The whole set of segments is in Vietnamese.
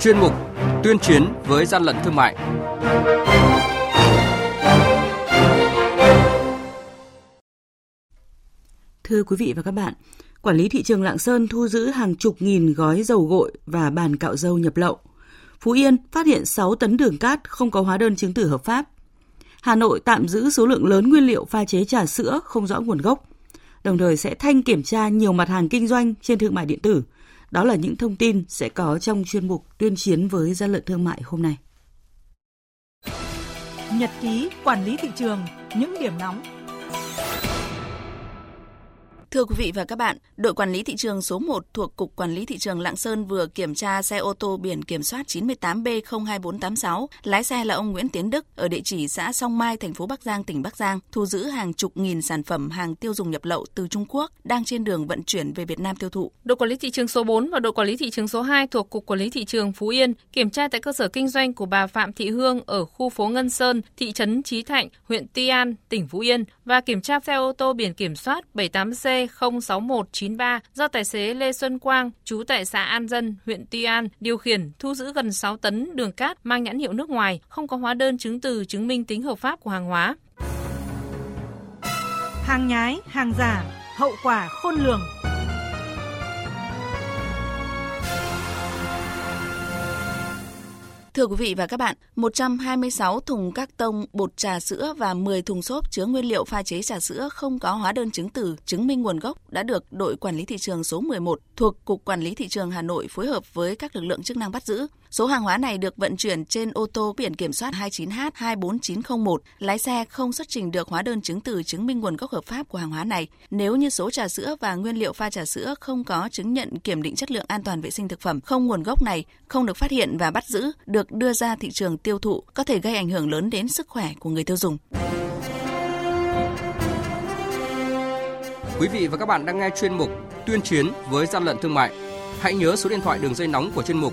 chuyên mục Tuyên chiến với gian lận thương mại. Thưa quý vị và các bạn, Quản lý thị trường Lạng Sơn thu giữ hàng chục nghìn gói dầu gội và bàn cạo dâu nhập lậu. Phú Yên phát hiện 6 tấn đường cát không có hóa đơn chứng tử hợp pháp. Hà Nội tạm giữ số lượng lớn nguyên liệu pha chế trà sữa không rõ nguồn gốc. Đồng thời sẽ thanh kiểm tra nhiều mặt hàng kinh doanh trên thương mại điện tử. Đó là những thông tin sẽ có trong chuyên mục tuyên chiến với gian lận thương mại hôm nay. Nhật ký quản lý thị trường, những điểm nóng Thưa quý vị và các bạn, đội quản lý thị trường số 1 thuộc Cục Quản lý Thị trường Lạng Sơn vừa kiểm tra xe ô tô biển kiểm soát 98B02486, lái xe là ông Nguyễn Tiến Đức ở địa chỉ xã Song Mai, thành phố Bắc Giang, tỉnh Bắc Giang, thu giữ hàng chục nghìn sản phẩm hàng tiêu dùng nhập lậu từ Trung Quốc đang trên đường vận chuyển về Việt Nam tiêu thụ. Đội quản lý thị trường số 4 và đội quản lý thị trường số 2 thuộc Cục Quản lý Thị trường Phú Yên kiểm tra tại cơ sở kinh doanh của bà Phạm Thị Hương ở khu phố Ngân Sơn, thị trấn Trí Thạnh, huyện Tuy An, tỉnh Phú Yên và kiểm tra xe ô tô biển kiểm soát 78C 06193 do tài xế Lê Xuân Quang, trú tại xã An Dân, huyện Tuy An, điều khiển thu giữ gần 6 tấn đường cát mang nhãn hiệu nước ngoài, không có hóa đơn chứng từ chứng minh tính hợp pháp của hàng hóa. Hàng nhái, hàng giả, hậu quả khôn lường. Thưa quý vị và các bạn, 126 thùng các tông bột trà sữa và 10 thùng xốp chứa nguyên liệu pha chế trà sữa không có hóa đơn chứng từ chứng minh nguồn gốc đã được đội quản lý thị trường số 11 thuộc Cục Quản lý Thị trường Hà Nội phối hợp với các lực lượng chức năng bắt giữ. Số hàng hóa này được vận chuyển trên ô tô biển kiểm soát 29H24901. Lái xe không xuất trình được hóa đơn chứng từ chứng minh nguồn gốc hợp pháp của hàng hóa này. Nếu như số trà sữa và nguyên liệu pha trà sữa không có chứng nhận kiểm định chất lượng an toàn vệ sinh thực phẩm không nguồn gốc này không được phát hiện và bắt giữ, được đưa ra thị trường tiêu thụ có thể gây ảnh hưởng lớn đến sức khỏe của người tiêu dùng. Quý vị và các bạn đang nghe chuyên mục Tuyên chiến với gian lận thương mại. Hãy nhớ số điện thoại đường dây nóng của chuyên mục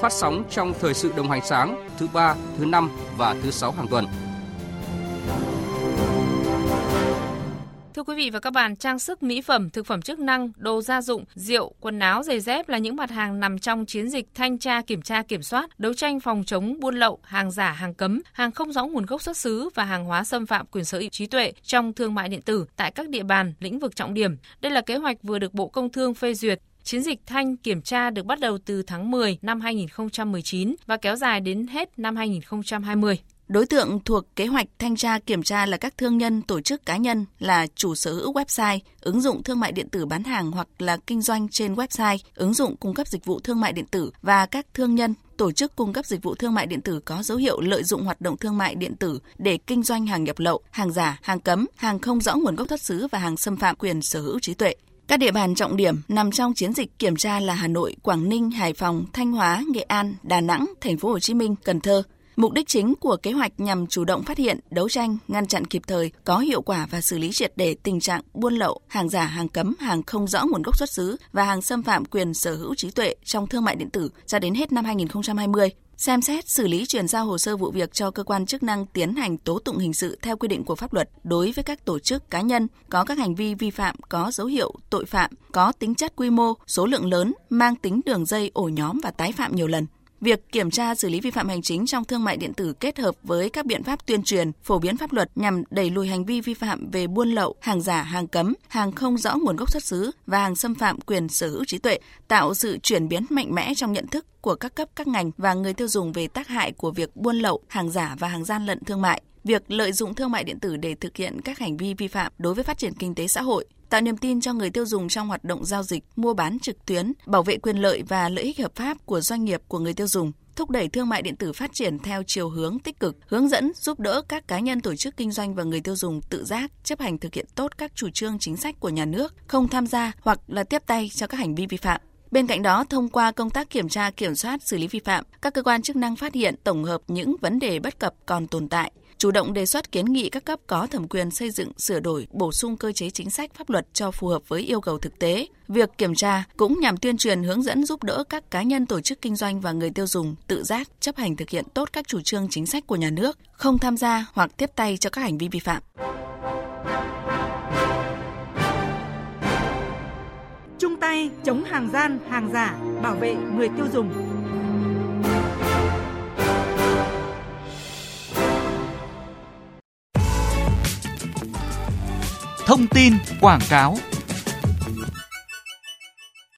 phát sóng trong thời sự đồng hành sáng thứ ba, thứ năm và thứ sáu hàng tuần. Thưa quý vị và các bạn, trang sức, mỹ phẩm, thực phẩm chức năng, đồ gia dụng, rượu, quần áo, giày dép là những mặt hàng nằm trong chiến dịch thanh tra, kiểm tra, kiểm soát, đấu tranh phòng chống buôn lậu, hàng giả, hàng cấm, hàng không rõ nguồn gốc xuất xứ và hàng hóa xâm phạm quyền sở hữu trí tuệ trong thương mại điện tử tại các địa bàn, lĩnh vực trọng điểm. Đây là kế hoạch vừa được Bộ Công Thương phê duyệt Chiến dịch thanh kiểm tra được bắt đầu từ tháng 10 năm 2019 và kéo dài đến hết năm 2020. Đối tượng thuộc kế hoạch thanh tra kiểm tra là các thương nhân, tổ chức cá nhân là chủ sở hữu website, ứng dụng thương mại điện tử bán hàng hoặc là kinh doanh trên website, ứng dụng cung cấp dịch vụ thương mại điện tử và các thương nhân, tổ chức cung cấp dịch vụ thương mại điện tử có dấu hiệu lợi dụng hoạt động thương mại điện tử để kinh doanh hàng nhập lậu, hàng giả, hàng cấm, hàng không rõ nguồn gốc xuất xứ và hàng xâm phạm quyền sở hữu trí tuệ. Các địa bàn trọng điểm nằm trong chiến dịch kiểm tra là Hà Nội, Quảng Ninh, Hải Phòng, Thanh Hóa, Nghệ An, Đà Nẵng, Thành phố Hồ Chí Minh, Cần Thơ. Mục đích chính của kế hoạch nhằm chủ động phát hiện, đấu tranh, ngăn chặn kịp thời, có hiệu quả và xử lý triệt để tình trạng buôn lậu, hàng giả, hàng cấm, hàng không rõ nguồn gốc xuất xứ và hàng xâm phạm quyền sở hữu trí tuệ trong thương mại điện tử ra đến hết năm 2020 xem xét xử lý chuyển giao hồ sơ vụ việc cho cơ quan chức năng tiến hành tố tụng hình sự theo quy định của pháp luật đối với các tổ chức cá nhân có các hành vi vi phạm có dấu hiệu tội phạm có tính chất quy mô số lượng lớn mang tính đường dây ổ nhóm và tái phạm nhiều lần. Việc kiểm tra xử lý vi phạm hành chính trong thương mại điện tử kết hợp với các biện pháp tuyên truyền, phổ biến pháp luật nhằm đẩy lùi hành vi vi phạm về buôn lậu, hàng giả, hàng cấm, hàng không rõ nguồn gốc xuất xứ và hàng xâm phạm quyền sở hữu trí tuệ, tạo sự chuyển biến mạnh mẽ trong nhận thức của các cấp các ngành và người tiêu dùng về tác hại của việc buôn lậu, hàng giả và hàng gian lận thương mại. Việc lợi dụng thương mại điện tử để thực hiện các hành vi vi phạm đối với phát triển kinh tế xã hội, tạo niềm tin cho người tiêu dùng trong hoạt động giao dịch, mua bán trực tuyến, bảo vệ quyền lợi và lợi ích hợp pháp của doanh nghiệp của người tiêu dùng thúc đẩy thương mại điện tử phát triển theo chiều hướng tích cực, hướng dẫn giúp đỡ các cá nhân tổ chức kinh doanh và người tiêu dùng tự giác chấp hành thực hiện tốt các chủ trương chính sách của nhà nước, không tham gia hoặc là tiếp tay cho các hành vi vi phạm. Bên cạnh đó, thông qua công tác kiểm tra, kiểm soát, xử lý vi phạm, các cơ quan chức năng phát hiện tổng hợp những vấn đề bất cập còn tồn tại, chủ động đề xuất kiến nghị các cấp có thẩm quyền xây dựng, sửa đổi, bổ sung cơ chế chính sách pháp luật cho phù hợp với yêu cầu thực tế. Việc kiểm tra cũng nhằm tuyên truyền hướng dẫn giúp đỡ các cá nhân tổ chức kinh doanh và người tiêu dùng tự giác chấp hành thực hiện tốt các chủ trương chính sách của nhà nước, không tham gia hoặc tiếp tay cho các hành vi vi phạm. chung tay chống hàng gian, hàng giả, bảo vệ người tiêu dùng. Thông tin quảng cáo.